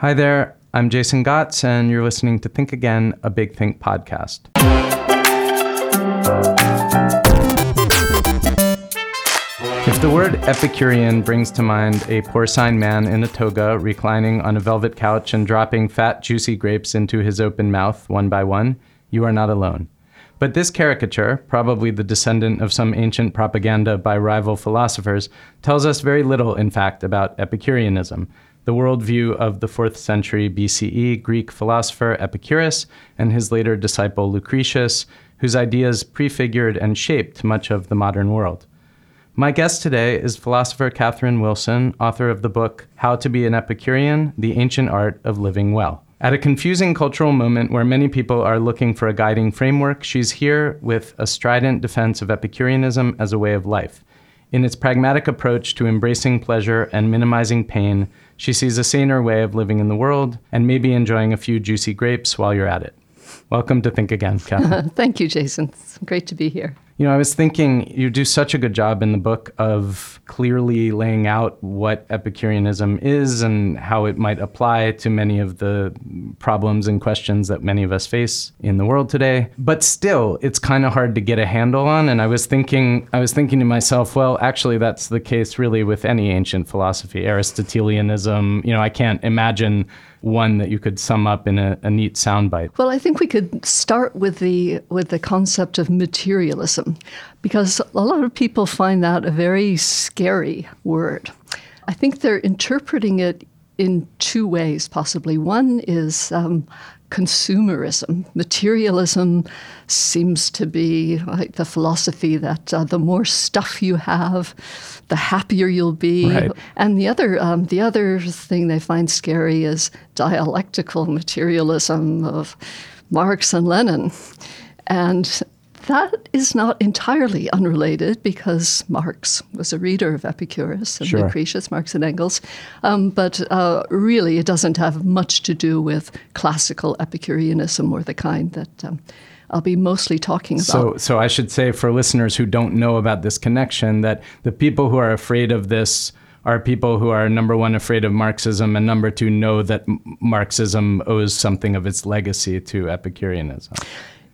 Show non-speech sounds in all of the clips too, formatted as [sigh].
Hi there, I'm Jason Gots, and you're listening to Think Again, a Big Think podcast. If the word Epicurean brings to mind a porcine man in a toga reclining on a velvet couch and dropping fat, juicy grapes into his open mouth one by one, you are not alone. But this caricature, probably the descendant of some ancient propaganda by rival philosophers, tells us very little, in fact, about Epicureanism, the worldview of the 4th century BCE Greek philosopher Epicurus and his later disciple Lucretius, whose ideas prefigured and shaped much of the modern world. My guest today is philosopher Catherine Wilson, author of the book How to Be an Epicurean The Ancient Art of Living Well. At a confusing cultural moment where many people are looking for a guiding framework, she's here with a strident defense of Epicureanism as a way of life. In its pragmatic approach to embracing pleasure and minimizing pain, she sees a saner way of living in the world and maybe enjoying a few juicy grapes while you're at it. Welcome to Think Again, Catherine. [laughs] Thank you, Jason. It's great to be here. You know, I was thinking you do such a good job in the book of clearly laying out what Epicureanism is and how it might apply to many of the problems and questions that many of us face in the world today. But still, it's kind of hard to get a handle on. And I was thinking, I was thinking to myself, well, actually, that's the case really with any ancient philosophy, Aristotelianism. You know, I can't imagine one that you could sum up in a, a neat soundbite? Well, I think we could start with the with the concept of materialism, because a lot of people find that a very scary word. I think they're interpreting it in two ways, possibly. One is um, consumerism. Materialism seems to be like the philosophy that uh, the more stuff you have, the happier you'll be. Right. And the other, um, the other thing they find scary is dialectical materialism of Marx and Lenin. And that is not entirely unrelated because Marx was a reader of Epicurus and sure. Lucretius, Marx and Engels. Um, but uh, really, it doesn't have much to do with classical Epicureanism or the kind that. Um, I'll be mostly talking about. So, so I should say for listeners who don't know about this connection that the people who are afraid of this are people who are number one afraid of Marxism and number two know that Marxism owes something of its legacy to Epicureanism.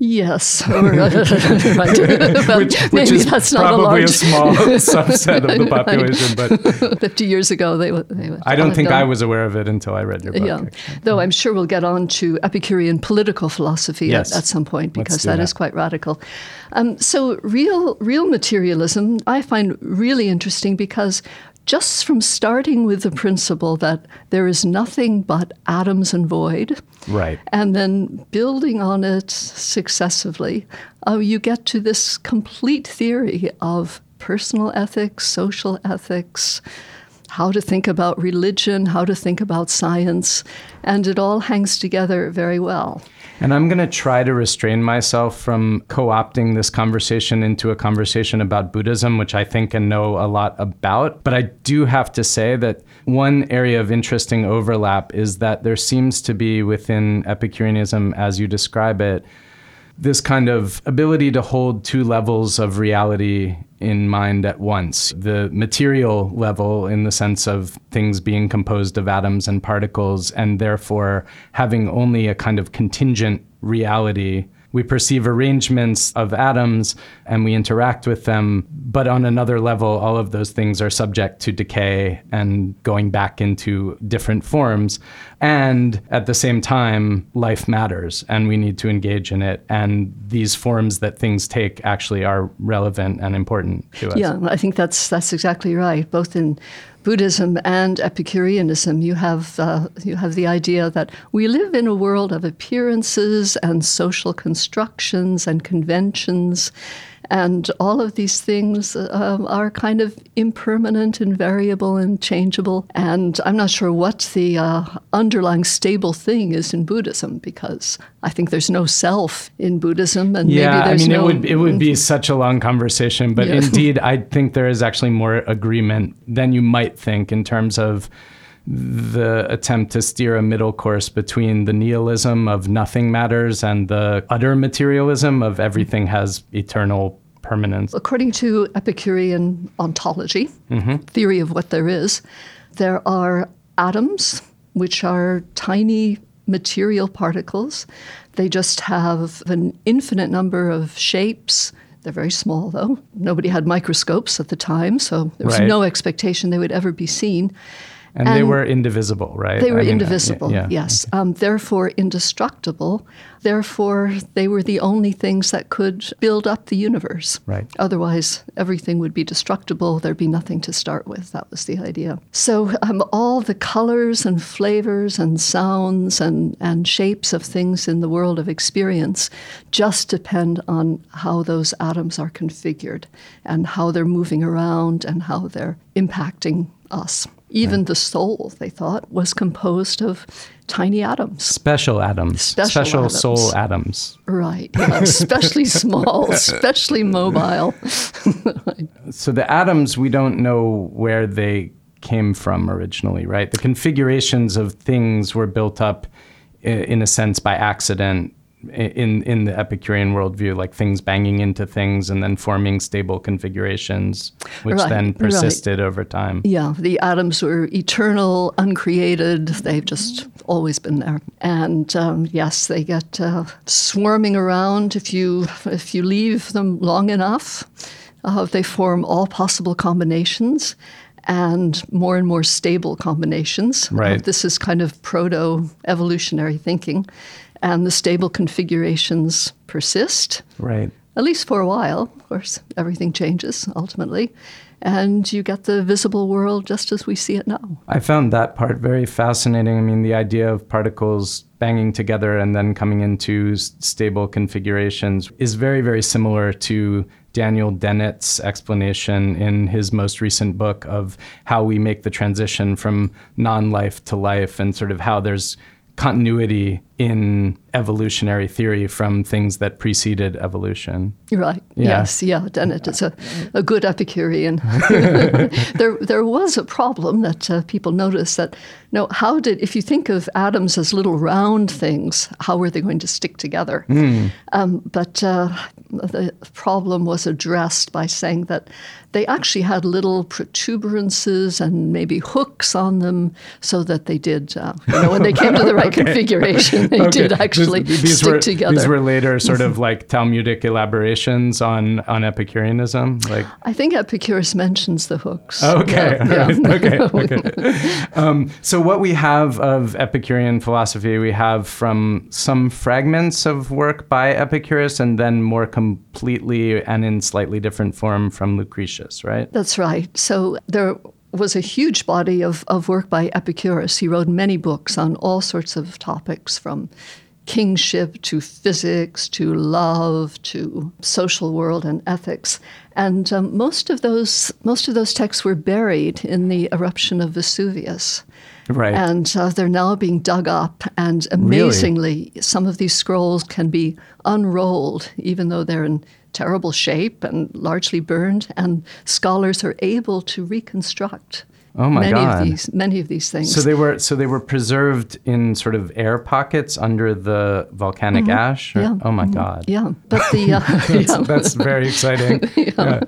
Yes, [laughs] right. which, [laughs] which is that's probably not a, large... a small [laughs] subset of the population. But fifty years ago, they, they I don't think I was aware of it until I read your book. Yeah. Though I'm sure we'll get on to Epicurean political philosophy yes. at, at, some point because that, that is quite radical. Um, so real real materialism I find really interesting because just from starting with the principle that there is nothing but atoms and void, right, and then building on it successively, uh, you get to this complete theory of personal ethics, social ethics, how to think about religion, how to think about science, and it all hangs together very well. And I'm going to try to restrain myself from co opting this conversation into a conversation about Buddhism, which I think and know a lot about. But I do have to say that one area of interesting overlap is that there seems to be within Epicureanism, as you describe it, this kind of ability to hold two levels of reality in mind at once. The material level, in the sense of things being composed of atoms and particles, and therefore having only a kind of contingent reality we perceive arrangements of atoms and we interact with them. But on another level, all of those things are subject to decay and going back into different forms. And at the same time, life matters and we need to engage in it. And these forms that things take actually are relevant and important to us. Yeah, I think that's that's exactly right. Both in Buddhism and Epicureanism, you have uh, you have the idea that we live in a world of appearances and social constructions and conventions, And all of these things um, are kind of impermanent and variable and changeable. And I'm not sure what the uh, underlying stable thing is in Buddhism because I think there's no self in Buddhism, and yeah, maybe there's no. Yeah, I mean, no. it would it would be such a long conversation, but Yeah. indeed, I think there is actually more agreement than you might think in terms of the attempt to steer a middle course between the nihilism of nothing matters and the utter materialism of everything has eternal permanence. According to Epicurean ontology, Mm-hmm. theory of what there is, there are atoms, which are tiny material particles. They just have an infinite number of shapes. They're very small, though. Nobody had microscopes at the time, so there was Right. no expectation they would ever be seen. And, they were indivisible, right? They were I mean, uh, indivisible, yeah. yes. Um, therefore, indestructible. Therefore, they were the only things that could build up the universe. Right. Otherwise, everything would be destructible. There'd be nothing to start with. That was the idea. So, um, all the colors and flavors and sounds and, and shapes of things in the world of experience just depend on how those atoms are configured and how they're moving around and how they're impacting us. Even the soul, they thought, was composed of tiny atoms. Special atoms, Special atoms. soul atoms. Right. Yeah, especially [laughs] small, especially mobile. [laughs] So the atoms, we don't know where they came from originally, right? The configurations of things were built up, in a sense, by accident in in the Epicurean worldview, like things banging into things and then forming stable configurations, which Right, then right. persisted over time. Yeah, the atoms were eternal, uncreated. They've just always been there. And um, yes, they get uh, swarming around if you if you leave them long enough. Uh, they form all possible combinations and more and more stable combinations. Uh, Right. this is kind of proto evolutionary thinking. And the stable configurations persist Right. at least for a while. Of course, everything changes ultimately. And you get the visible world just as we see it now. I found that part very fascinating. I mean, the idea of particles banging together and then coming into s- stable configurations is very, very similar to Daniel Dennett's explanation in his most recent book of how we make the transition from non life to life and sort of how there's continuity in evolutionary theory from things that preceded evolution. Right. Yeah. Yes. Yeah. Dennett is a, a good Epicurean. [laughs] there, there was a problem that uh, people noticed that, you no, how did, if you think of atoms as little round things, how were they going to stick together? Um, but uh, the problem was addressed by saying that they actually had little protuberances and maybe hooks on them so that they did, uh, you know, when they came to the right [laughs] configuration, [laughs] they did actually These- these stick were, together. These were later sort of like Talmudic elaborations on, on Epicureanism. Like, I think Epicurus mentions the hooks. Okay. Yeah, yeah. okay. [laughs] Okay. Um, so what we have of Epicurean philosophy, we have from some fragments of work by Epicurus, and then more completely and in slightly different form from Lucretius, right? That's right. So there was a huge body of, of work by Epicurus. He wrote many books on all sorts of topics from kingship to physics to love to social world and ethics. And um, most of those most of those texts were buried in the eruption of Vesuvius. Right. And uh, they're now being dug up, and amazingly, some of these scrolls can be unrolled, even though they're in terrible shape and largely burned. And scholars are able to reconstruct Oh my many God. of these many of these things. so they were so they were preserved in sort of air pockets under the volcanic ash. or- Mm-hmm. Yeah. Oh my God. yeah, but the uh, [laughs] That's, yeah. that's very exciting. [laughs] Yeah.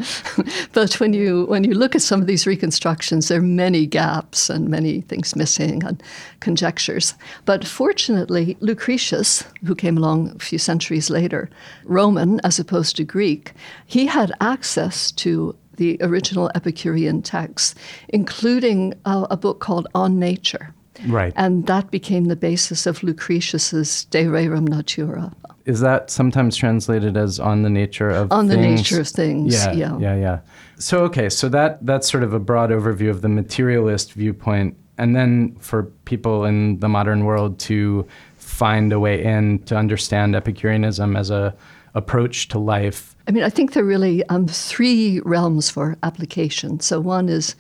but when you when you look at some of these reconstructions, there are many gaps and many things missing and conjectures. But fortunately, Lucretius, who came along a few centuries later, Roman as opposed to Greek, he had access to the original Epicurean texts, including uh, a book called On Nature. Right. And that became the basis of Lucretius's De Rerum Natura. Is that sometimes translated as on the nature of On the things? nature of things, Yeah, yeah. yeah, yeah. So okay, so that that's sort of a broad overview of the materialist viewpoint, and then for people in the modern world to find a way in to understand Epicureanism as a approach to life. I mean, I think there are really um, three realms for application. So one is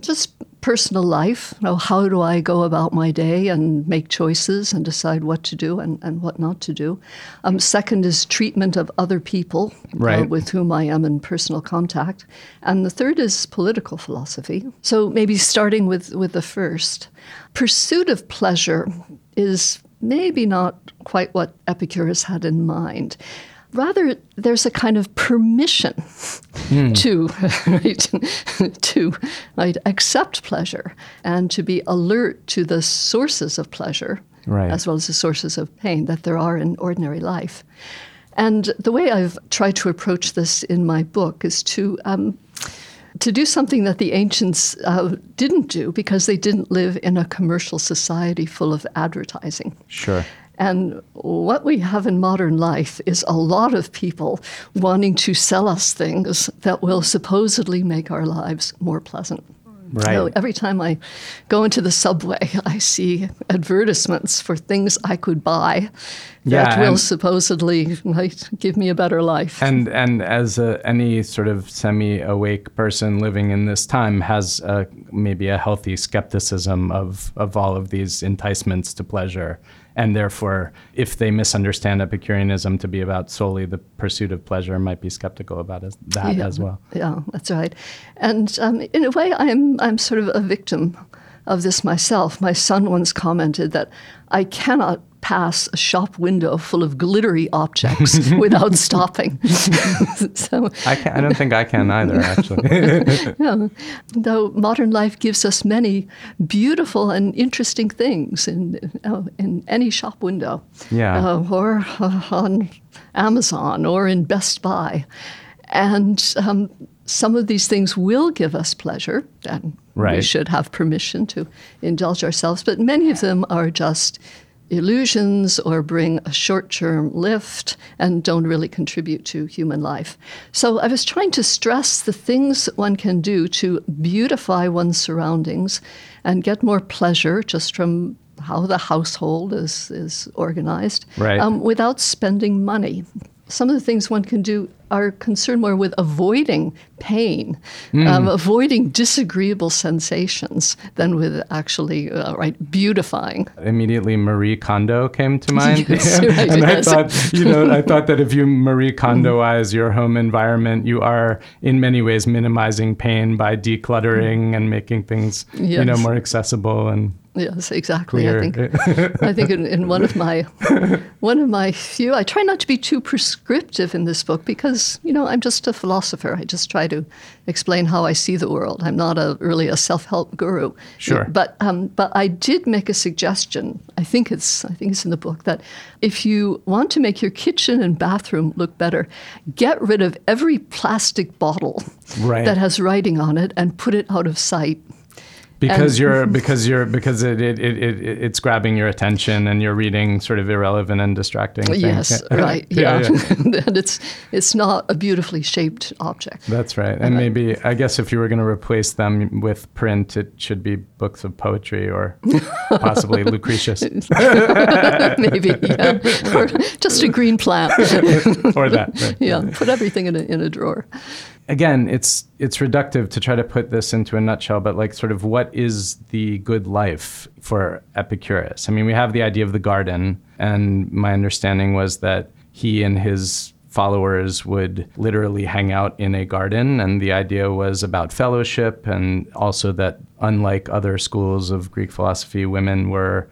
just personal life. You know, how do I go about my day and make choices and decide what to do and, and what not to do? Um, second is treatment of other people uh, right. uh, with whom I am in personal contact. And the third is political philosophy. So maybe starting with, with the first. Pursuit of pleasure is maybe not quite what Epicurus had in mind. Rather, there's a kind of permission mm. to [laughs] right, to right, accept pleasure and to be alert to the sources of pleasure, right. as well as the sources of pain that there are in ordinary life. And the way I've tried to approach this in my book is to um, to do something that the ancients uh, didn't do because they didn't live in a commercial society full of advertising. Sure. And what we have in modern life is a lot of people wanting to sell us things that will supposedly make our lives more pleasant. Right. So every time I go into the subway, [laughs] I see advertisements for things I could buy that will supposedly might give me a better life. And and as a, any sort of semi-awake person living in this time has a, maybe a healthy skepticism of of all of these enticements to pleasure and therefore, if they misunderstand Epicureanism to be about solely the pursuit of pleasure, might be skeptical about that yeah, as well. Yeah, that's right. And um, in a way, I'm I'm sort of a victim of this myself. My son once commented that I cannot pass a shop window full of glittery objects [laughs] without stopping. [laughs] so I, can, I don't think I can either, [laughs] actually. yeah. Though modern life gives us many beautiful and interesting things in uh, in any shop window, yeah, uh, or uh, on Amazon or in Best Buy, and. Um, some of these things will give us pleasure, and right. we should have permission to indulge ourselves. But many of them are just illusions or bring a short term lift and don't really contribute to human life. So I was trying to stress the things one can do to beautify one's surroundings and get more pleasure just from how the household is, is organized right. um, without spending money some of the things one can do are concerned more with avoiding pain, mm. um, avoiding disagreeable sensations, than with actually uh, right beautifying. Immediately, Marie Kondo came to mind, [laughs] yes, right, [laughs] and yes. I thought, you know, I thought that if you Marie Kondoize your home environment, you are in many ways minimizing pain by decluttering and making things, yes. you know, more accessible and Yes, exactly. Clear. I think I think in, in, one of my [laughs] one of my few I try not to be too prescriptive in this book because, you know, I'm just a philosopher. I just try to explain how I see the world. I'm not a really a self-help guru. Sure. But um, but I did make a suggestion. I think it's I think it's in the book that if you want to make your kitchen and bathroom look better, get rid of every plastic bottle right. that has writing on it and put it out of sight because and you're [laughs] because you're because it, it, it, it, it's grabbing your attention and you're reading sort of irrelevant and distracting things. Yes, right. [laughs] Yeah, yeah. [laughs] and it's it's not a beautifully shaped object. That's right. And uh, maybe I guess if you were going to replace them with print, it should be books of poetry or possibly Lucretius. maybe, yeah. or just a green plant. or that. Right. Yeah, put everything in a in a drawer again, it's it's reductive to try to put this into a nutshell, but like sort of what is the good life for Epicurus? I mean, we have the idea of the garden, and my understanding was that he and his followers would literally hang out in a garden and the idea was about fellowship and also that unlike other schools of Greek philosophy women were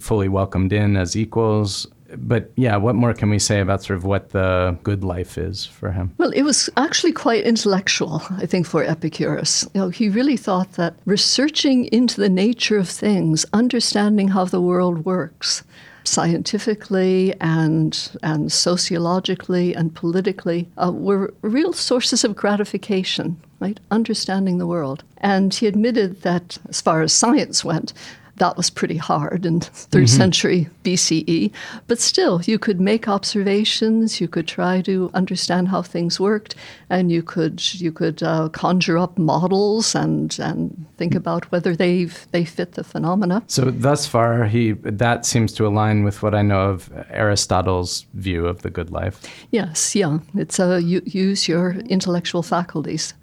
fully welcomed in as equals but yeah, what more can we say about sort of what the good life is for him? Well, it was actually quite intellectual, I think, for Epicurus. You know, he really thought that researching into the nature of things, understanding how the world works, scientifically and and sociologically and politically uh, were real sources of gratification right understanding the world and he admitted that as far as science went that was pretty hard in 3rd century BCE. But still, you could make observations, you could try to understand how things worked, and you could you could uh, conjure up models and and think about whether they they fit the phenomena. So thus far, he that seems to align with what I know of Aristotle's view of the good life. Yes, yeah, it's a you, use your intellectual faculties,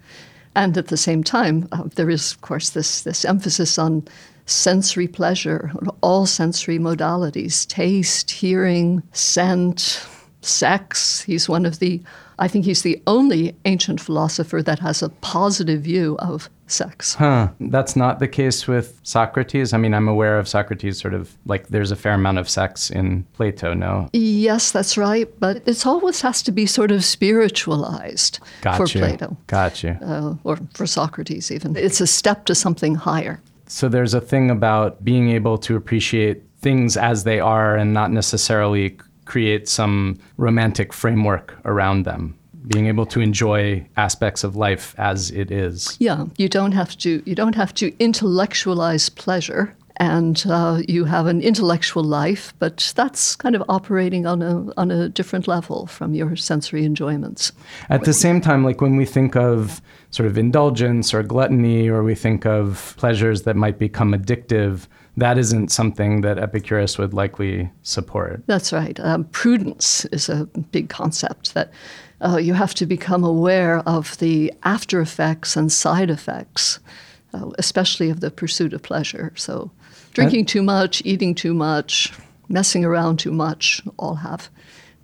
and at the same time, uh, there is of course this this emphasis on sensory pleasure, all sensory modalities, taste, hearing, scent, sex. He's one of the, I think he's the only ancient philosopher that has a positive view of sex. Huh. That's not the case with Socrates. I mean, I'm aware of Socrates sort of like there's a fair amount of sex in Plato, no? Yes, that's right. But it always has to be sort of spiritualized Got for you. Plato. Got you. Uh, or for Socrates, even. It's a step to something higher. So there's a thing about being able to appreciate things as they are and not necessarily create some romantic framework around them. Being able to enjoy aspects of life as it is. Yeah, you don't have to. You don't have to intellectualize pleasure, and uh, you have an intellectual life, but that's kind of operating on a on a different level from your sensory enjoyments. At the same time, like when we think of sort of indulgence or gluttony, or we think of pleasures that might become addictive, that isn't something that Epicurus would likely support. That's right. Um, prudence is a big concept that uh, you have to become aware of the after effects and side effects, uh, especially of the pursuit of pleasure. So, drinking too much, eating too much, messing around too much all have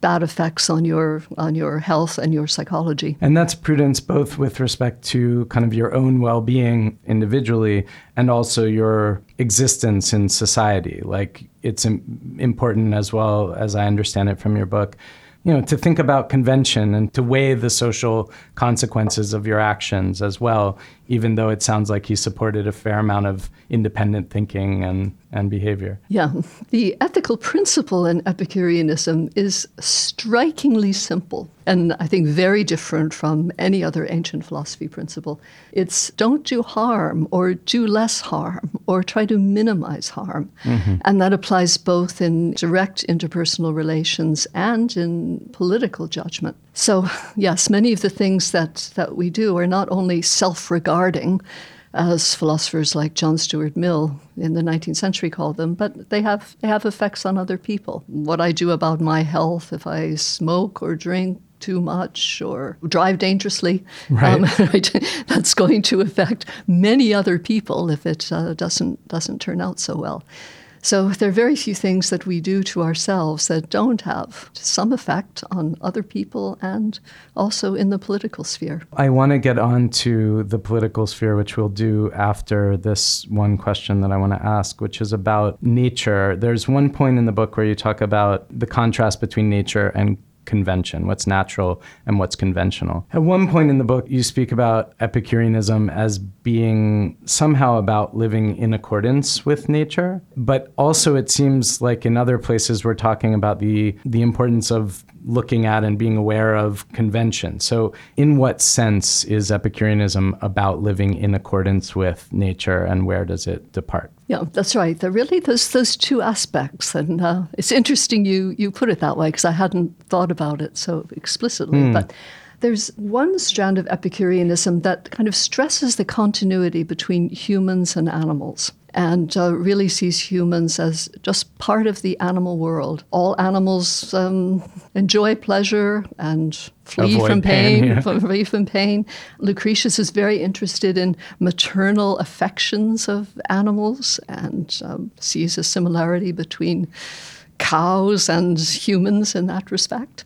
bad effects on your on your health and your psychology. And that's prudence both with respect to kind of your own well-being individually and also your existence in society. Like it's important as well as I understand it from your book, you know, to think about convention and to weigh the social consequences of your actions as well, even though it sounds like he supported a fair amount of independent thinking and, and behavior. Yeah. The ethical principle in Epicureanism is strikingly simple and I think very different from any other ancient philosophy principle. It's don't do harm or do less harm or try to minimize harm. Mm-hmm. And that applies both in direct interpersonal relations and in political judgment. So, yes, many of the things that, that we do are not only self as philosophers like John Stuart Mill in the 19th century called them, but they have, they have effects on other people. What I do about my health, if I smoke or drink too much or drive dangerously, um, [laughs] right, that's going to affect many other people if it uh, doesn't, doesn't turn out so well. So there are very few things that we do to ourselves that don't have some effect on other people and also in the political sphere. I want to get on to the political sphere, which we'll do after this one question that I want to ask, which is about nature. There's one point in the book where you talk about the contrast between nature and convention, what's natural and what's conventional. At one point in the book, you speak about Epicureanism as being somehow about living in accordance with nature, but also it seems like in other places we're talking about the the importance of looking at and being aware of convention. So, in what sense is Epicureanism about living in accordance with nature, and where does it depart? Yeah, that's right. There really those those two aspects, and uh, it's interesting you you put it that way because I hadn't thought about it so explicitly, but. There's one strand of Epicureanism that kind of stresses the continuity between humans and animals and uh, really sees humans as just part of the animal world. All animals um, enjoy pleasure and flee Avoid from pain, pain, yeah. [laughs] flee from pain. Lucretius is very interested in maternal affections of animals and um, sees a similarity between cows and humans in that respect.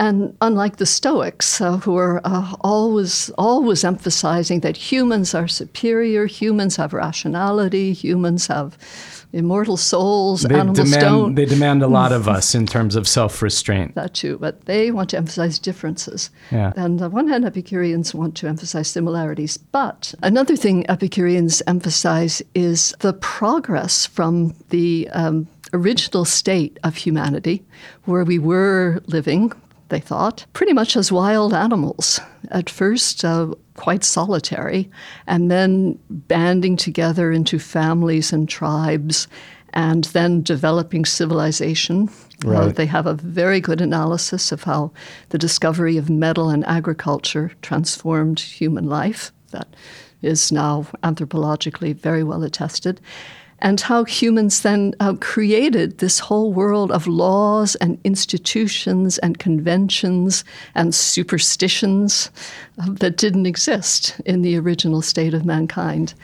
And unlike the Stoics, uh, who are uh, always always emphasizing that humans are superior, humans have rationality, humans have immortal souls, They animals demand don't. they demand a lot of us in terms of self-restraint. that too, but they want to emphasize differences. Yeah. And on one hand, Epicureans want to emphasize similarities, but another thing Epicureans emphasize is the progress from the um, original state of humanity, where we were living. They thought pretty much as wild animals, at first uh, quite solitary, and then banding together into families and tribes, and then developing civilization. Uh, they have a very good analysis of how the discovery of metal and agriculture transformed human life. That is now anthropologically very well attested. And how humans then uh, created this whole world of laws and institutions and conventions and superstitions uh, that didn't exist in the original state of mankind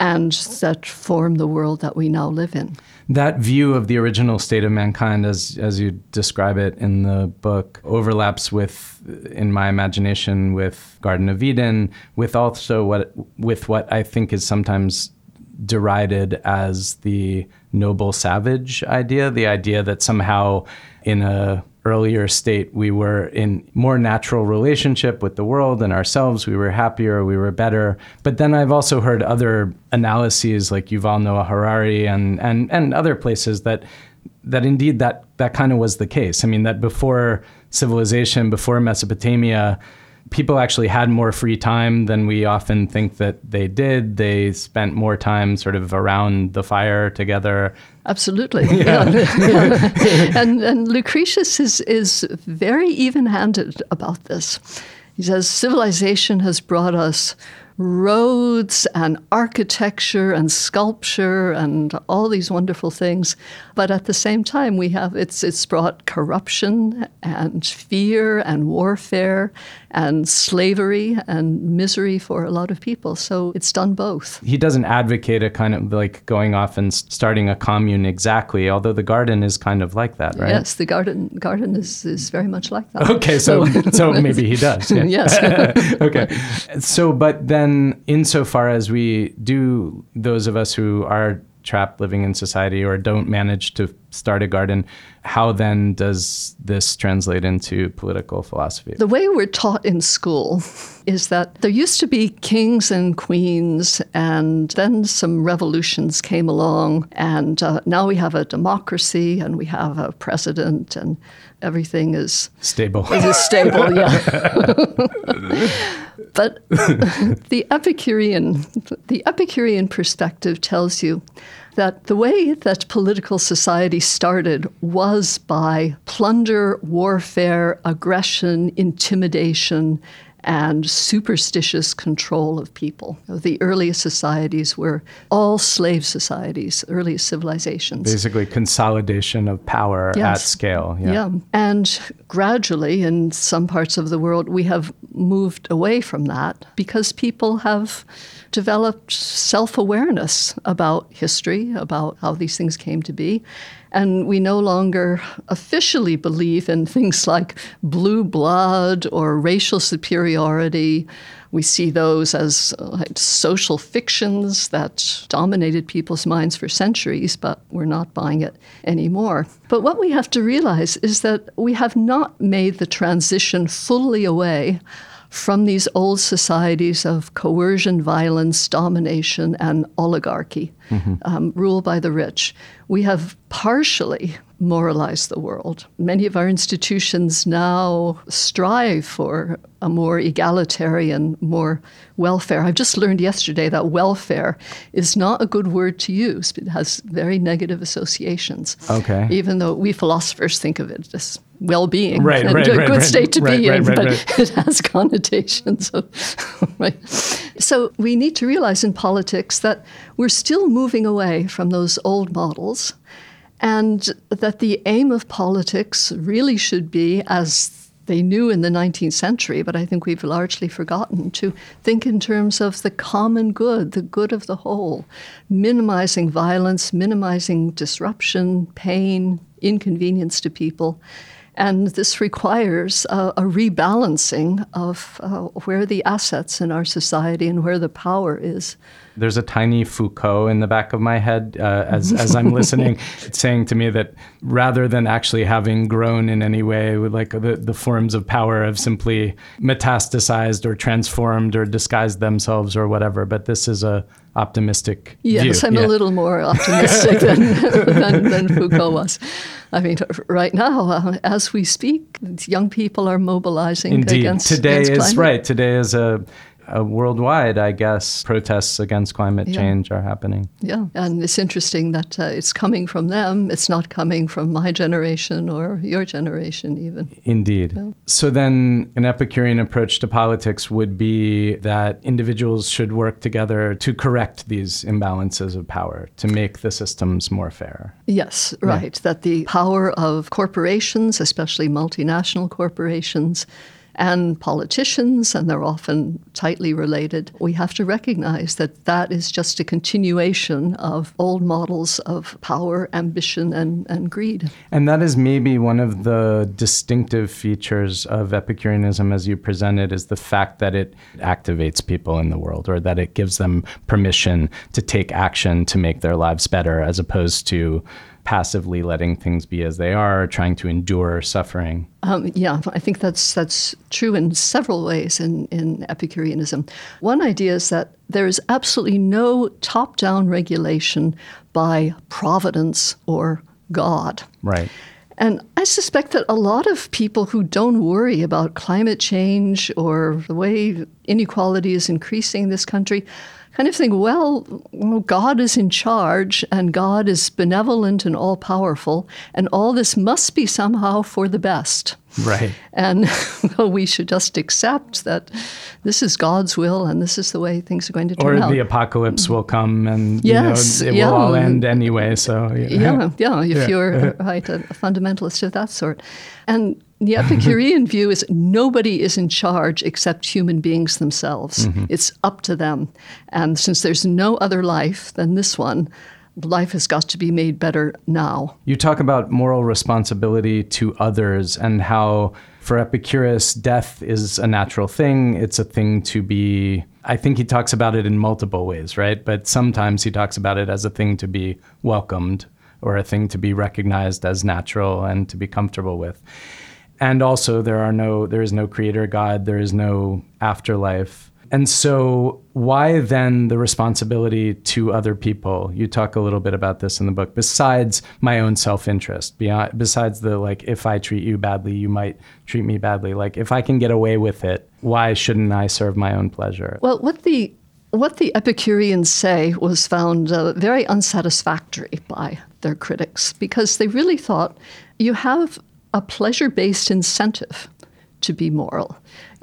and that form the world that we now live in. That view of the original state of mankind, as as you describe it in the book, overlaps with, in my imagination, with Garden of Eden, with also what with what I think is sometimes derided as the noble savage idea, the idea that somehow in a earlier state we were in more natural relationship with the world and ourselves. We were happier we were better. But then i've also heard other analyses like yuval noah harari and and and other places that that indeed that that kind of was the case. I mean that before civilization before mesopotamia people actually had more free time than we often think that they did. They spent more time sort of around the fire together. Absolutely. [laughs] Yeah. Yeah. [laughs] And, and Lucretius is, is very even handed about this. He says, Civilization has brought us roads and architecture and sculpture and all these wonderful things. But at the same time, we have it's, it's brought corruption and fear and warfare and slavery and misery for a lot of people. So it's done both. He doesn't advocate a kind of like going off and starting a commune exactly, although the garden is kind of like that, right? Yes, the garden garden is, is very much like that. Okay, so so maybe he does. Yeah. [laughs] yes. [laughs] okay. So, but then, insofar as we do, those of us who are trapped living in society or don't manage to start a garden, how then does this translate into political philosophy? The way we're taught in school is that there used to be kings and queens, and then some revolutions came along, and uh, now we have a democracy and we have a president, and everything is Stable. is stable. Yeah. [laughs] [laughs] but [laughs] the Epicurean, the Epicurean perspective tells you that the way that political society started was by plunder, warfare, aggression, intimidation, and superstitious control of people. The earliest societies were all slave societies, earliest civilizations. Basically, consolidation of power at scale. Yeah. Yeah. And gradually, in some parts of the world, we have moved away from that because people have developed self awareness about history, about how these things came to be. And we no longer officially believe in things [laughs] like blue blood or racial superiority. We see those as like social fictions that dominated people's minds for centuries, but we're not buying it anymore. But what we have to realize is that we have not made the transition fully away from these old societies of coercion, violence, domination, and oligarchy, um, rule by the rich. We have partially moralized the world. Many of our institutions now strive for a more egalitarian, more welfare. I've just learned yesterday that welfare is not a good word to use. It has very negative associations. Okay. Even though we philosophers think of it as well-being Right, and right, a right, good state to be in, but it has [laughs] connotations of [laughs] right. So we need to realize in politics that we're still moving away from those old models and that the aim of politics really should be as they knew in the 19th century, but I think we've largely forgotten to think in terms of the common good, the good of the whole, minimizing violence, minimizing disruption, pain, inconvenience to people. And this requires a, a rebalancing of uh, where the assets in our society and where the power is. There's a tiny Foucault in the back of my head uh, as, as I'm listening, [laughs] saying to me that rather than actually having grown in any way, with like the, the forms of power have simply metastasized or transformed or disguised themselves or whatever. But this is a optimistic Yes, view. I'm Yeah. a little more optimistic than, [laughs] [laughs] than, than Foucault was. I mean, right now, uh, as we speak, young people are mobilizing Indeed. against Today against is climate. right. Today is a uh, worldwide, I guess, protests against climate Yeah. change are happening. Yeah, and it's interesting that uh, it's coming from them. It's not coming from my generation or your generation, even. Indeed. So then, an Epicurean approach to politics would be that individuals should work together to correct these imbalances of power, to make the systems more fair. Yes, right. That the power of corporations, especially multinational corporations, and politicians, and they're often tightly related, we have to recognize that that is just a continuation of old models of power, ambition, and, and greed. And that is maybe one of the distinctive features of Epicureanism as you present it is the fact that it activates people in the world or that it gives them permission to take action to make their lives better as opposed to passively letting things be as they are, trying to endure suffering. Um, yeah, I think that's that's true in several ways in, in Epicureanism. One idea is that there is absolutely no top-down regulation by providence or God. Right. And I suspect that a lot of people who don't worry about climate change or the way inequality is increasing in this country kind of think, well, God is in charge and God is benevolent and all powerful, and all this must be somehow for the best. Right. And [laughs] well, we should just accept that this is God's will and this is the way things are going to turn Or out. the apocalypse will come and Yes, you know, it yeah. will all end anyway. So yeah, yeah, if Yeah. you're [laughs] right, a, a fundamentalist of that sort. And the [laughs] Epicurean view is nobody is in charge except human beings themselves. Mm-hmm. It's up to them. And since there's no other life than this one, life has got to be made better now. You talk about moral responsibility to others and how, for Epicurus, death is a natural thing. It's a thing to be. I think he talks about it in multiple ways, right? But sometimes he talks about it as a thing to be welcomed or a thing to be recognized as natural and to be comfortable with. And also, there are no, there is no creator God, there is no afterlife. And so, why then the responsibility to other people? You talk a little bit about this in the book. Besides my own self-interest, beyond, besides the like, if I treat you badly, you might treat me badly. Like, if I can get away with it, why shouldn't I serve my own pleasure? Well, what the what the Epicureans say was found uh, very unsatisfactory by their critics because they really thought you have a pleasure based incentive to be moral.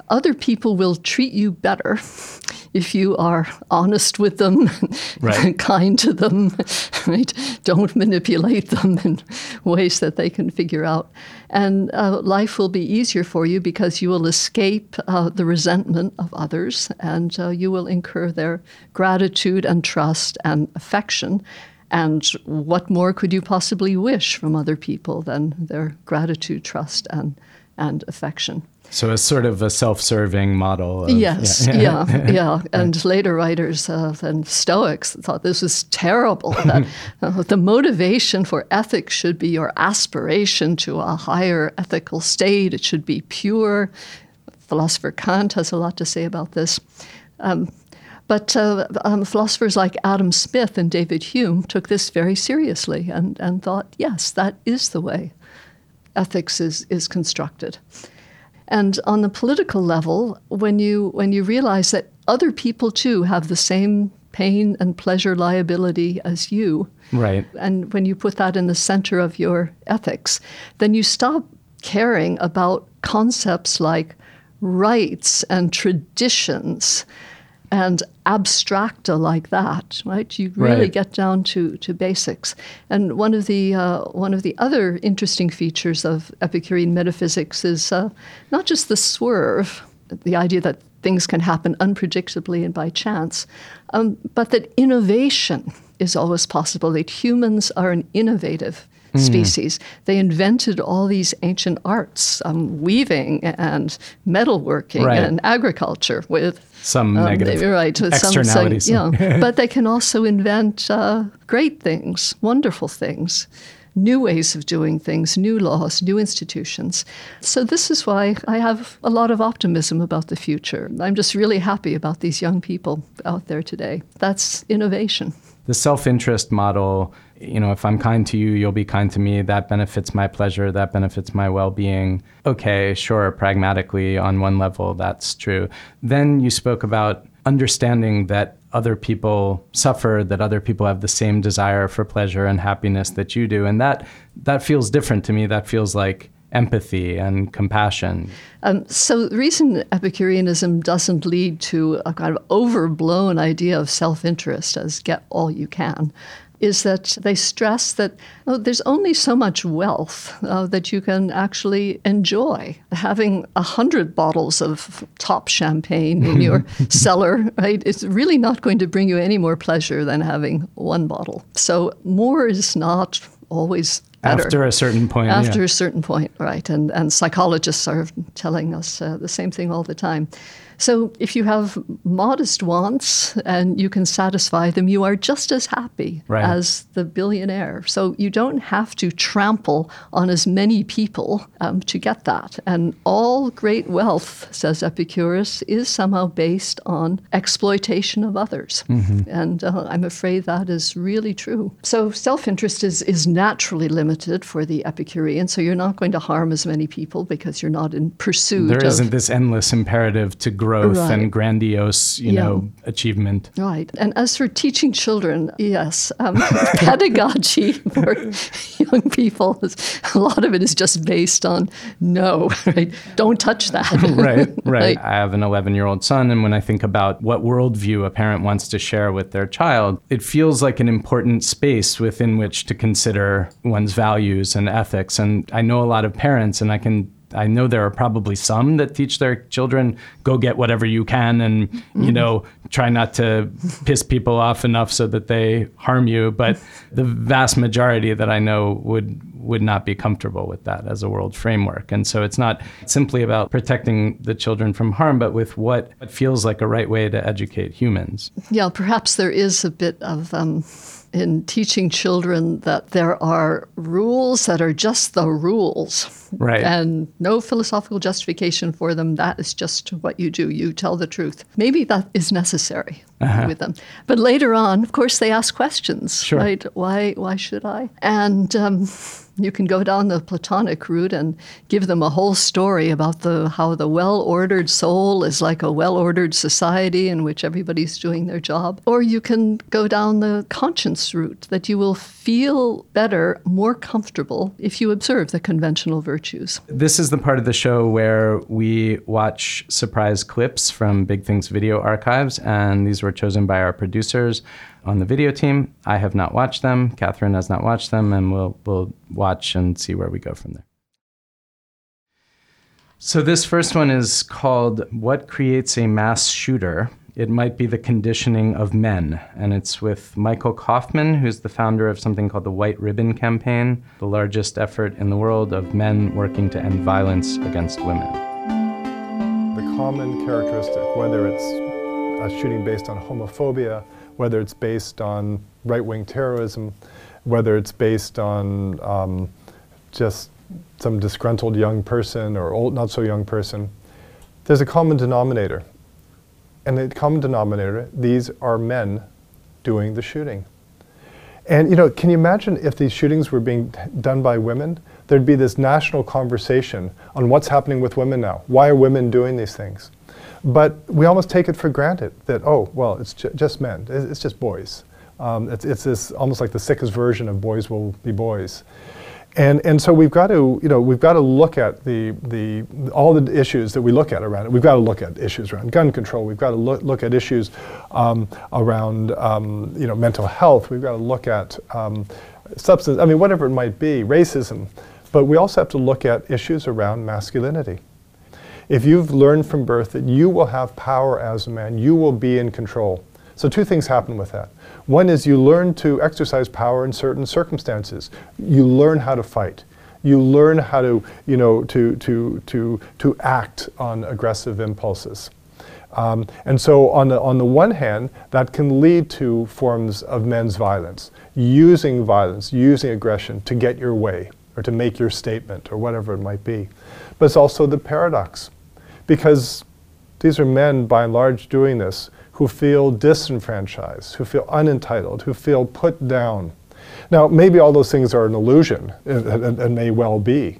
Other people will treat you better [laughs] if you are honest with them, [laughs] Right. kind to them, [laughs] right? Don't manipulate them in ways that they can figure out. And uh, life will be easier for you because you will escape uh, the resentment of others and uh, you will incur their gratitude and trust and affection. And what more could you possibly wish from other people than their gratitude, trust, and, and affection? So, it's sort of a self-serving model. Of, Yes, [laughs] yeah, yeah. [laughs] And later writers uh, and Stoics thought this was terrible. That [laughs] uh, the motivation for ethics should be your aspiration to a higher ethical state. It should be pure. Philosopher Kant has a lot to say about this. Um, but uh, um, philosophers like Adam Smith and David Hume took this very seriously and, and thought, yes, that is the way ethics is, is constructed. And on the political level, when you when you realize that other people too have the same pain and pleasure liability as you, Right. and when you put that in the center of your ethics, then you stop caring about concepts like rights and traditions and abstracta like that, right? You really Right. get down to, to basics. And one of the uh, one of the other interesting features of Epicurean metaphysics is uh, not just the swerve, the idea that things can happen unpredictably and by chance, um, but that innovation is always possible. That humans are an innovative species. They invented all these ancient arts, um, weaving and metalworking Right. and agriculture with Some um, negative right. with some- externalities. some- yeah, [laughs] but they can also invent uh, great things, wonderful things, new ways of doing things, new laws, new institutions. So this is why I have a lot of optimism about the future. I'm just really happy about these young people out there today. That's innovation. The self-interest model you know if i'm kind to you you'll be kind to me. That benefits my pleasure. That benefits my well-being. Okay sure pragmatically on one level that's true. Then you spoke about understanding that other people suffer that other people have the same desire for pleasure and happiness that you do. And that that feels different to me. That feels like empathy and compassion. Um, so the reason Epicureanism doesn't lead to a kind of overblown idea of self-interest as get all you can is that they stress that oh, there's only so much wealth uh, that you can actually enjoy. Having a hundred bottles of top champagne in your [laughs] cellar, right, it's really not going to bring you any more pleasure than having one bottle. So more is not always better. After a certain point. After yeah. a certain point, right. And, and psychologists are telling us uh, the same thing all the time. So if you have modest wants and you can satisfy them, you are just as happy right. as the billionaire. So you don't have to trample on as many people um, to get that. And all great wealth, says Epicurus, is somehow based on exploitation of others. Mm-hmm. And uh, I'm afraid that is really true. So self interest is, is naturally limited for the Epicurean. So you're not going to harm as many people because you're not in pursuit. There isn't this endless imperative to growth right. and grandiose, you yeah. know, achievement. Right. And as for teaching children, yes, um, [laughs] pedagogy for young people, is, a lot of it is just based on no, right? Don't touch that. [laughs] right, right, [laughs] right. I have an 11 year old son, and when I think about what worldview a parent wants to share with their child, it feels like an important space within which to consider one's values and ethics. And I know a lot of parents, and I can I know there are probably some that teach their children go get whatever you can and mm-hmm. you know try not to piss people off enough so that they harm you. But the vast majority that I know would would not be comfortable with that as a world framework. And so it's not simply about protecting the children from harm but with what feels like a right way to educate humans. Yeah perhaps there is a bit of um in teaching children that there are rules that are just the rules. Right. And no philosophical justification for them. That is just what you do. You tell the truth. Maybe that is necessary uh-huh. with them. But later on, of course, they ask questions. Sure. Right? Why, why should I? And um, you can go down the Platonic route and give them a whole story about the how the well-ordered soul is like a well-ordered society in which everybody's doing their job. Or you can go down the conscience route that you will feel better, more comfortable if you observe the conventional virtues. This is the part of the show where we watch surprise clips from Big Think's video archives, and these were chosen by our producers on the video team. I have not watched them. Catherine has not watched them, and we'll we'll watch and see where we go from there. So this first one is called "What Creates a Mass Shooter." It might be the conditioning of men, and it's with Michael Kaufman, who's the founder of something called the White Ribbon Campaign, the largest effort in the world of men working to end violence against women. The common characteristic, whether it's a shooting based on homophobia, whether it's based on right wing terrorism, whether it's based on um, just some disgruntled young person or old, not so young person, there's a common denominator. And the common denominator, these are men doing the shooting. And you know, can you imagine if these shootings were being done by women? There'd be this national conversation on what's happening with women now. Why are women doing these things? But we almost take it for granted that, oh, well, it's ju- just men, it's just boys. Um, it's, it's this almost like the sickest version of boys will be boys. And, and so we've got to, you know, we've got to look at the, the, all the issues that we look at around it. We've got to look at issues around gun control. We've got to look, look at issues um, around, um, you know, mental health. We've got to look at um, substance, I mean, whatever it might be, racism. But we also have to look at issues around masculinity. If you've learned from birth that you will have power as a man, you will be in control. So, two things happen with that. One is you learn to exercise power in certain circumstances. You learn how to fight. You learn how to, you know, to, to, to, to act on aggressive impulses. Um, and so, on the, on the one hand, that can lead to forms of men's violence, using violence, using aggression to get your way or to make your statement or whatever it might be. But it's also the paradox because these are men, by and large, doing this, who feel disenfranchised, who feel unentitled, who feel put down. Now, maybe all those things are an illusion, and may well be,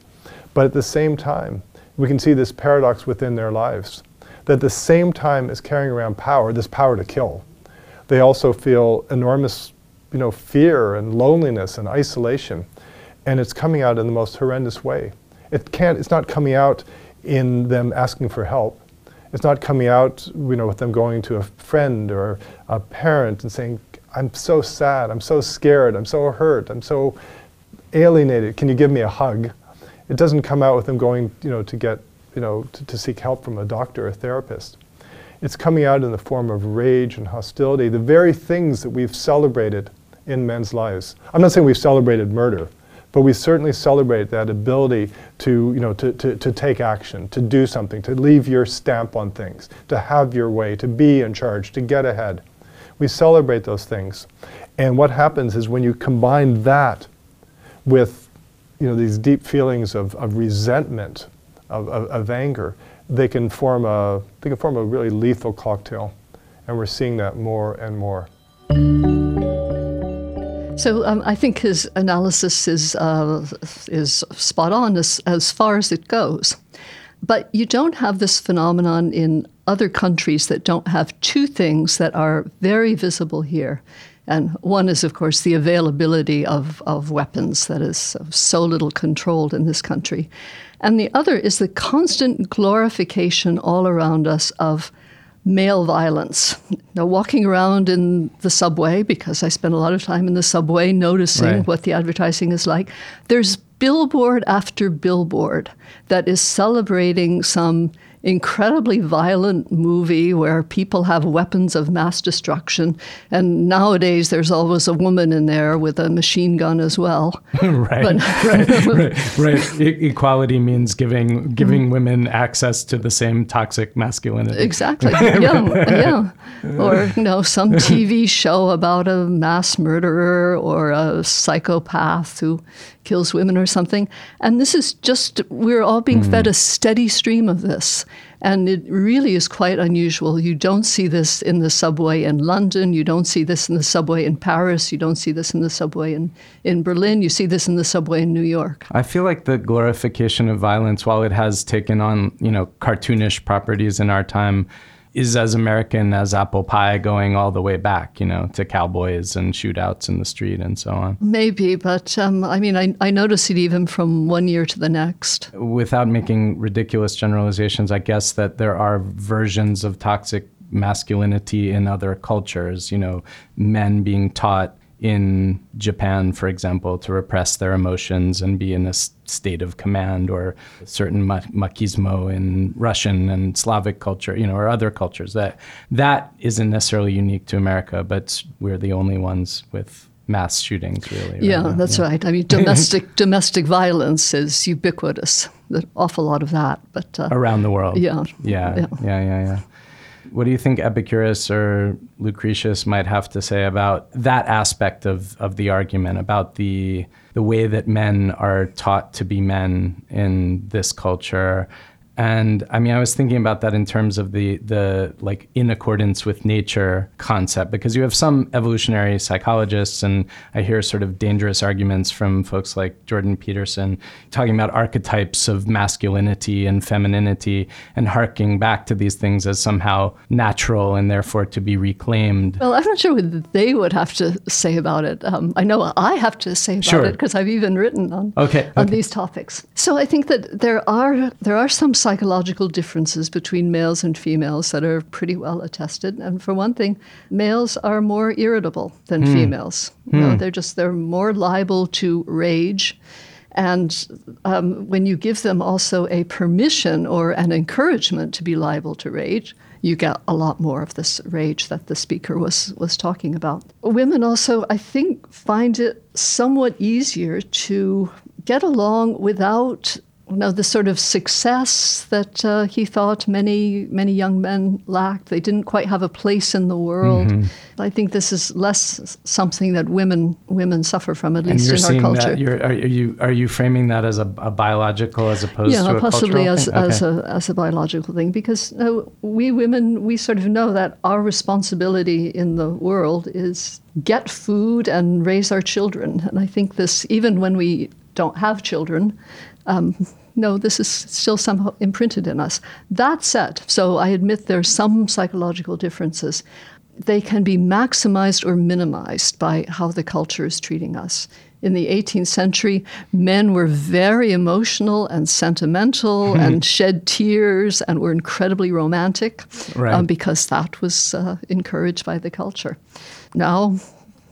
but at the same time, we can see this paradox within their lives that at the same time as carrying around power, this power to kill, they also feel enormous you know, fear and loneliness and isolation. And it's coming out in the most horrendous way. It can't, it's not coming out in them asking for help. It's not coming out you know, with them going to a friend or a parent and saying, I'm so sad, I'm so scared, I'm so hurt, I'm so alienated, can you give me a hug? It doesn't come out with them going you know, to get, you know, to, to seek help from a doctor or a therapist. It's coming out in the form of rage and hostility, the very things that we've celebrated in men's lives. I'm not saying we've celebrated murder, but we certainly celebrate that ability to, you know, to, to, to take action, to do something, to leave your stamp on things, to have your way, to be in charge, to get ahead. We celebrate those things. And what happens is when you combine that with you know, these deep feelings of, of resentment, of, of, of anger, they can form a they can form a really lethal cocktail, and we're seeing that more and more. So um, I think his analysis is uh, is spot on as, as far as it goes. But you don't have this phenomenon in other countries that don't have two things that are very visible here. And one is, of course, the availability of, of weapons that is so little controlled in this country. And the other is the constant glorification all around us of male violence. Now, walking around in the subway, because I spend a lot of time in the subway noticing right. what the advertising is like, there's billboard after billboard that is celebrating some incredibly violent movie where people have weapons of mass destruction. And nowadays, there's always a woman in there with a machine gun as well. [laughs] [laughs] right, but, [laughs] right, right, right. E- equality means giving giving mm-hmm. women access to the same toxic masculinity. Exactly. yeah, yeah. Or you know, some TV show about a mass murderer or a psychopath who kills women or something. And this is just, we're all being mm. fed a steady stream of this. And it really is quite unusual. You don't see this in the subway in London. You don't see this in the subway in Paris. You don't see this in the subway in, in Berlin. You see this in the subway in New York. I feel like the glorification of violence, while it has taken on, you know, cartoonish properties in our time, is as American as apple pie going all the way back, you know, to cowboys and shootouts in the street and so on. Maybe, but um, I mean, I, I notice it even from one year to the next. Without making ridiculous generalizations, I guess that there are versions of toxic masculinity in other cultures, you know, men being taught in Japan, for example, to repress their emotions and be in a state of command, or certain machismo in Russian and Slavic culture, you know, or other cultures. That that isn't necessarily unique to America, but we're the only ones with mass shootings, really. Yeah, right that's yeah. right. I mean, [laughs] domestic domestic violence is ubiquitous. An awful lot of that, but uh, around the world. Yeah. Yeah. Yeah. Yeah. Yeah. yeah. What do you think Epicurus or Lucretius might have to say about that aspect of, of the argument, about the the way that men are taught to be men in this culture and I mean, I was thinking about that in terms of the the like in accordance with nature concept, because you have some evolutionary psychologists, and I hear sort of dangerous arguments from folks like Jordan Peterson talking about archetypes of masculinity and femininity, and harking back to these things as somehow natural and therefore to be reclaimed. Well, I'm not sure what they would have to say about it. Um, I know I have to say about sure. it because I've even written on okay, on okay. these topics. So I think that there are there are some psychological differences between males and females that are pretty well attested. And for one thing, males are more irritable than mm. females. You know, they're just they're more liable to rage. And um, when you give them also a permission or an encouragement to be liable to rage, you get a lot more of this rage that the speaker was, was talking about. Women also, I think, find it somewhat easier to get along without know, the sort of success that uh, he thought many, many young men lacked. They didn't quite have a place in the world. Mm-hmm. I think this is less something that women women suffer from, at least in our culture. That, are, you are you framing that as a, a biological as opposed yeah, to a possibly as, thing? Okay. as a as a biological thing because uh, we women we sort of know that our responsibility in the world is get food and raise our children, and I think this even when we don't have children. Um, no, this is still somehow imprinted in us. That said, so I admit there's some psychological differences. They can be maximized or minimized by how the culture is treating us. In the 18th century, men were very emotional and sentimental and shed tears and were incredibly romantic right. um, because that was uh, encouraged by the culture. Now,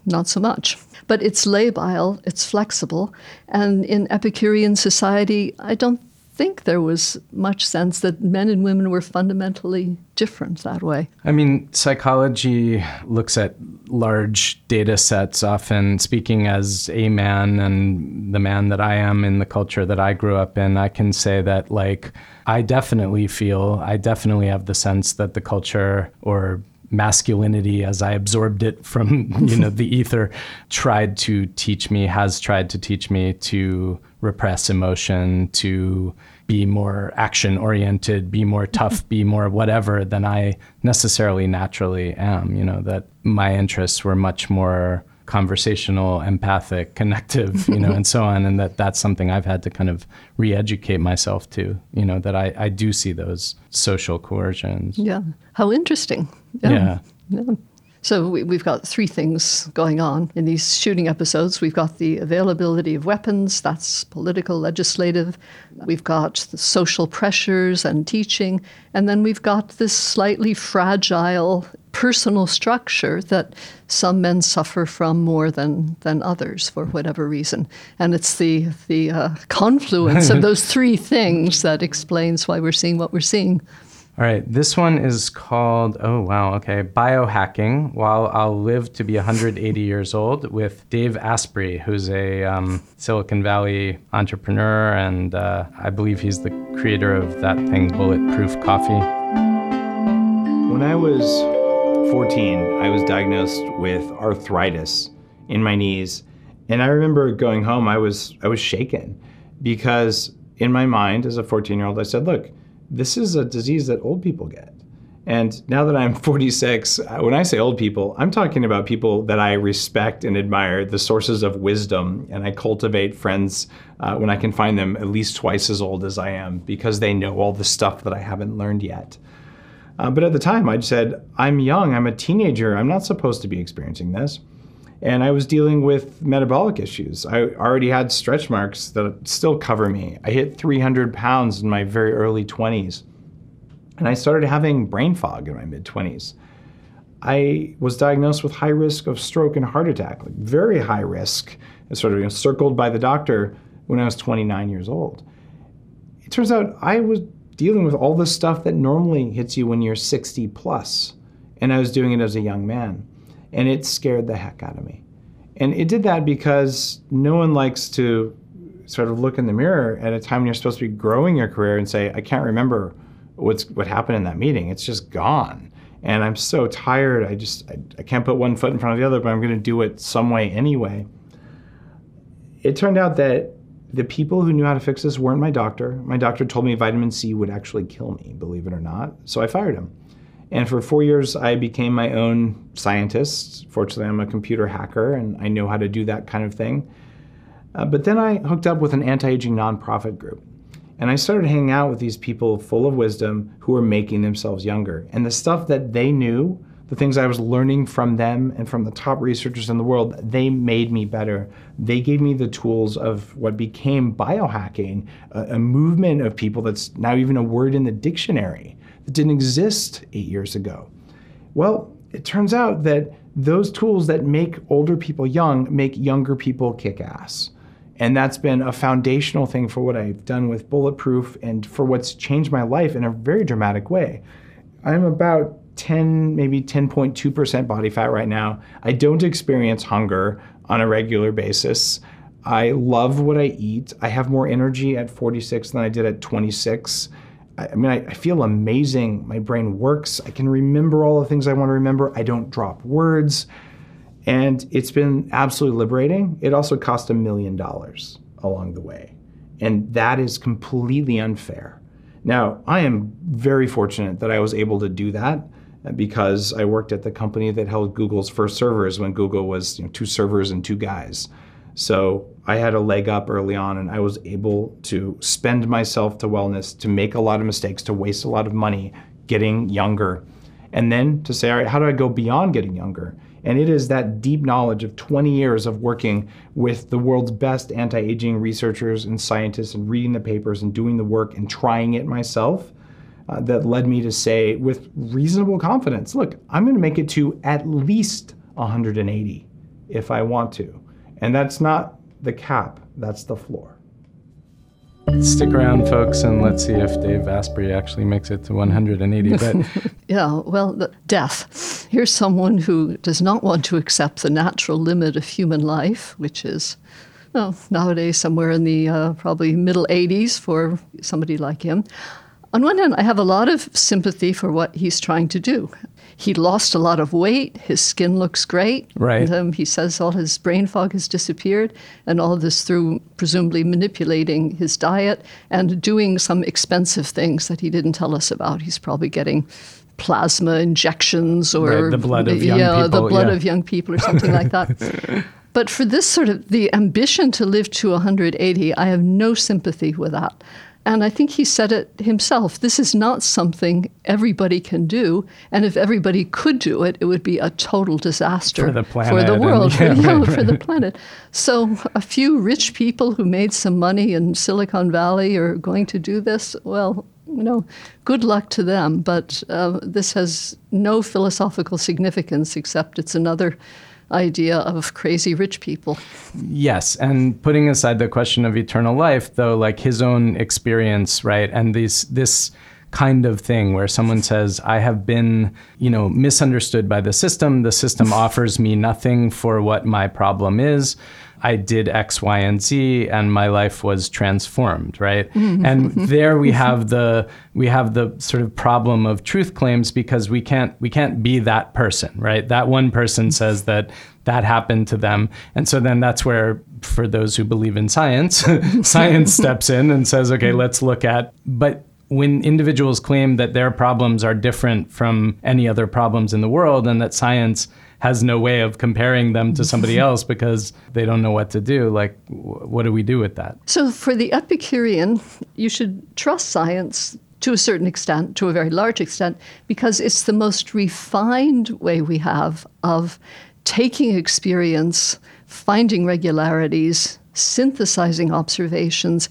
not so much. But it's labile, it's flexible, and in Epicurean society, I don't think there was much sense that men and women were fundamentally different that way. I mean, psychology looks at large data sets, often speaking as a man and the man that I am in the culture that I grew up in. I can say that, like, I definitely feel, I definitely have the sense that the culture or masculinity as I absorbed it from [laughs] you know the [laughs] ether tried to teach me has tried to teach me to repress emotion to be more action oriented be more [laughs] tough be more whatever than I necessarily naturally am. You know that my interests were much more conversational, empathic, [laughs] connective, you know, and so on. And that that's something I've had to kind of re-educate myself to, you know, that I, I do see those social coercions. Yeah. How interesting. Yeah. yeah. yeah. So we, have got three things going on in these shooting episodes. We've got the availability of weapons, that's political, legislative. We've got the social pressures and teaching. And then we've got this slightly fragile personal structure that some men suffer from more than, than others for whatever reason. And it's the, the uh, confluence of [laughs] those three things that explains why we're seeing what we're seeing. All right, this one is called, oh wow, okay, Biohacking While I'll Live to Be 180 Years Old with Dave Asprey, who's a um, Silicon Valley entrepreneur, and uh, I believe he's the creator of that thing, Bulletproof Coffee. When I was 14, I was diagnosed with arthritis in my knees, and I remember going home, I was, I was shaken because in my mind as a 14 year old, I said, look, this is a disease that old people get. And now that I'm [laughs] 46, uh, when I say old people, I'm talking about people that I respect and admire, the sources of wisdom, and I cultivate friends uh, when I can find them at least twice as old as I am because they know all the stuff that I haven't learned yet. Uh, but at the time, I said, I'm young, I'm a teenager, I'm not supposed to be experiencing this. And I was dealing with metabolic issues. I already had stretch marks that still cover me. I hit 300 pounds in my very early 20s. And I started having brain fog in my mid 20s. I was diagnosed with high risk of stroke and heart attack, like very high risk, sort of you know, circled by the doctor when I was 29 years old. It turns out I was dealing with all the stuff that normally hits you when you're 60 plus, and I was doing it as a young man and it scared the heck out of me. And it did that because no one likes to sort of look in the mirror at a time when you're supposed to be growing your career and say, I can't remember what's what happened in that meeting. It's just gone. And I'm so tired. I just I, I can't put one foot in front of the other, but I'm going to do it some way anyway. It turned out that the people who knew how to fix this weren't my doctor. My doctor told me vitamin C would actually kill me, believe it or not. So I fired him. And for four years, I became my own scientist. Fortunately, I'm a computer hacker and I know how to do that kind of thing. Uh, but then I hooked up with an anti aging nonprofit group. And I started hanging out with these people full of wisdom who were making themselves younger. And the stuff that they knew, the things I was learning from them and from the top researchers in the world, they made me better. They gave me the tools of what became biohacking, a, a movement of people that's now even a word in the dictionary that didn't exist eight years ago. Well, it turns out that those tools that make older people young make younger people kick ass. And that's been a foundational thing for what I've done with Bulletproof and for what's changed my life in a very dramatic way. I'm about 10, maybe 10.2% body fat right now. I don't experience hunger on a regular basis. I love what I eat. I have more energy at 46 than I did at 26. I, mean, I, I, feel amazing. My brain works. I can remember all the things I want to remember. I don't drop words. And it's been absolutely liberating. It also cost a million dollars along the way. And that is completely unfair. Now, I am very fortunate that I was able to do that because I worked at the company that held Google's first servers when Google was you know, two servers and two guys. So I had a leg up early on and I was able to spend myself to wellness, to make a lot of mistakes, to waste a lot of money getting younger. And then to say, all right, how do I go beyond getting younger? And it is that deep knowledge of 20 years of working with the world's best anti aging researchers and scientists and reading the papers and doing the work and trying it myself uh, that led me to say, with reasonable confidence, look, I'm going to make it to at least 180 if I want to. And that's not the cap, that's the floor. Stick around, folks, and let's see if Dave Asprey actually makes it to 180. But [laughs] yeah, well, death. Here's someone who does not want to accept the natural limit of human life, which is well, nowadays somewhere in the uh, probably middle 80s for somebody like him. On one hand, I have a lot of sympathy for what he's trying to do he lost a lot of weight. His skin looks great. Right. And, um, he says all his brain fog has disappeared, and all of this through presumably manipulating his diet and doing some expensive things that he didn't tell us about. He's probably getting plasma injections or right, the blood of young yeah, people. the blood yeah. of young people or something like that. [laughs] But for this sort of the ambition to live to 180, I have no sympathy with that. And I think he said it himself. This is not something everybody can do. And if everybody could do it, it would be a total disaster for the planet, for the world, [laughs] and, [laughs] yeah, for, right. for the planet. So a few rich people who made some money in Silicon Valley are going to do this. Well, you know, good luck to them. But uh, this has no philosophical significance except it's another idea of crazy rich people. Yes, and putting aside the question of eternal life, though, like his own experience, right, and these this kind of thing where someone says, I have been, you know, misunderstood by the system. The system [laughs] offers me nothing for what my problem is. I did X, Y, and Z, and my life was transformed, right? [laughs] Mm-hmm. And there we have the we have the sort of problem of truth claims because we can't we can't be that person, right? That one person says that that happened to them, and so then that's where, for those who believe in science, [laughs] science steps in and says, okay, let's look at, but when individuals claim that their problems are different from any other problems in the world and that science has no way of comparing them to somebody [laughs] else because they don't know what to do. Like, what do we do with that? So, for the Epicurean, you should trust science to a certain extent, to a very large extent, because it's the most refined way we have of taking experience, finding regularities, synthesizing observations,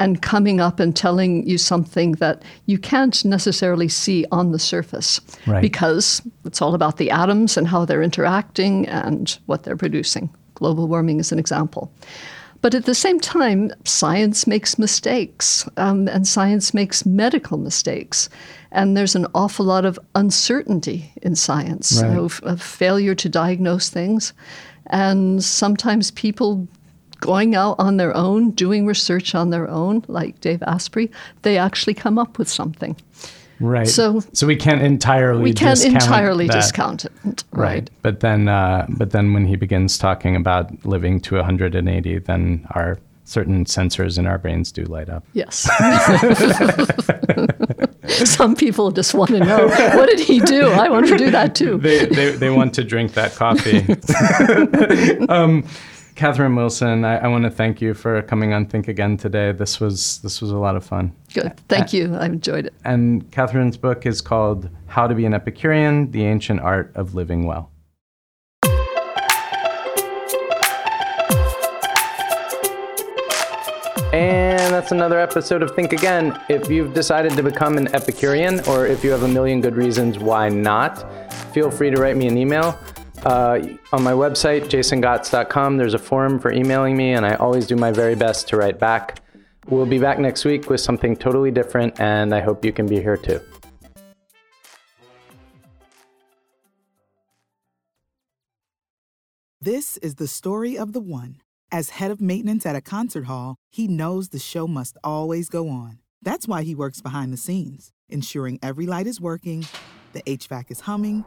and coming up and telling you something that you can't necessarily see on the surface right. because it's all about the atoms and how they're interacting and what they're producing. Global warming is an example. But at the same time, science makes mistakes, um, and science makes medical mistakes. And there's an awful lot of uncertainty in science, right. you know, f- failure to diagnose things. And sometimes people going out on their own, doing research on their own, like Dave Asprey, they actually come up with something. Right. So, so we can't entirely we can't discount entirely that. discount it. Right. right. But then, uh, but then when he begins talking about living to 180, then our certain sensors in our brains do light up. Yes. [laughs] Some people just want to know what did he do? I want to do that too. They, they, they want to drink that coffee. [laughs] [laughs] um, Catherine Wilson, I, I want to thank you for coming on Think Again today. This was this was a lot of fun. Good, thank you. I enjoyed it. And Catherine's book is called How to Be an Epicurean: The Ancient Art of Living Well. And that's another episode of Think Again. If you've decided to become an Epicurean, or if you have a million good reasons why not, feel free to write me an email. Uh, on my website, jasongots.com, there's a forum for emailing me, and I always do my very best to write back. We'll be back next week with something totally different, and I hope you can be here too. This is the story of the one. As head of maintenance at a concert hall, he knows the show must always go on. That's why he works behind the scenes, ensuring every light is working, the HVAC is humming,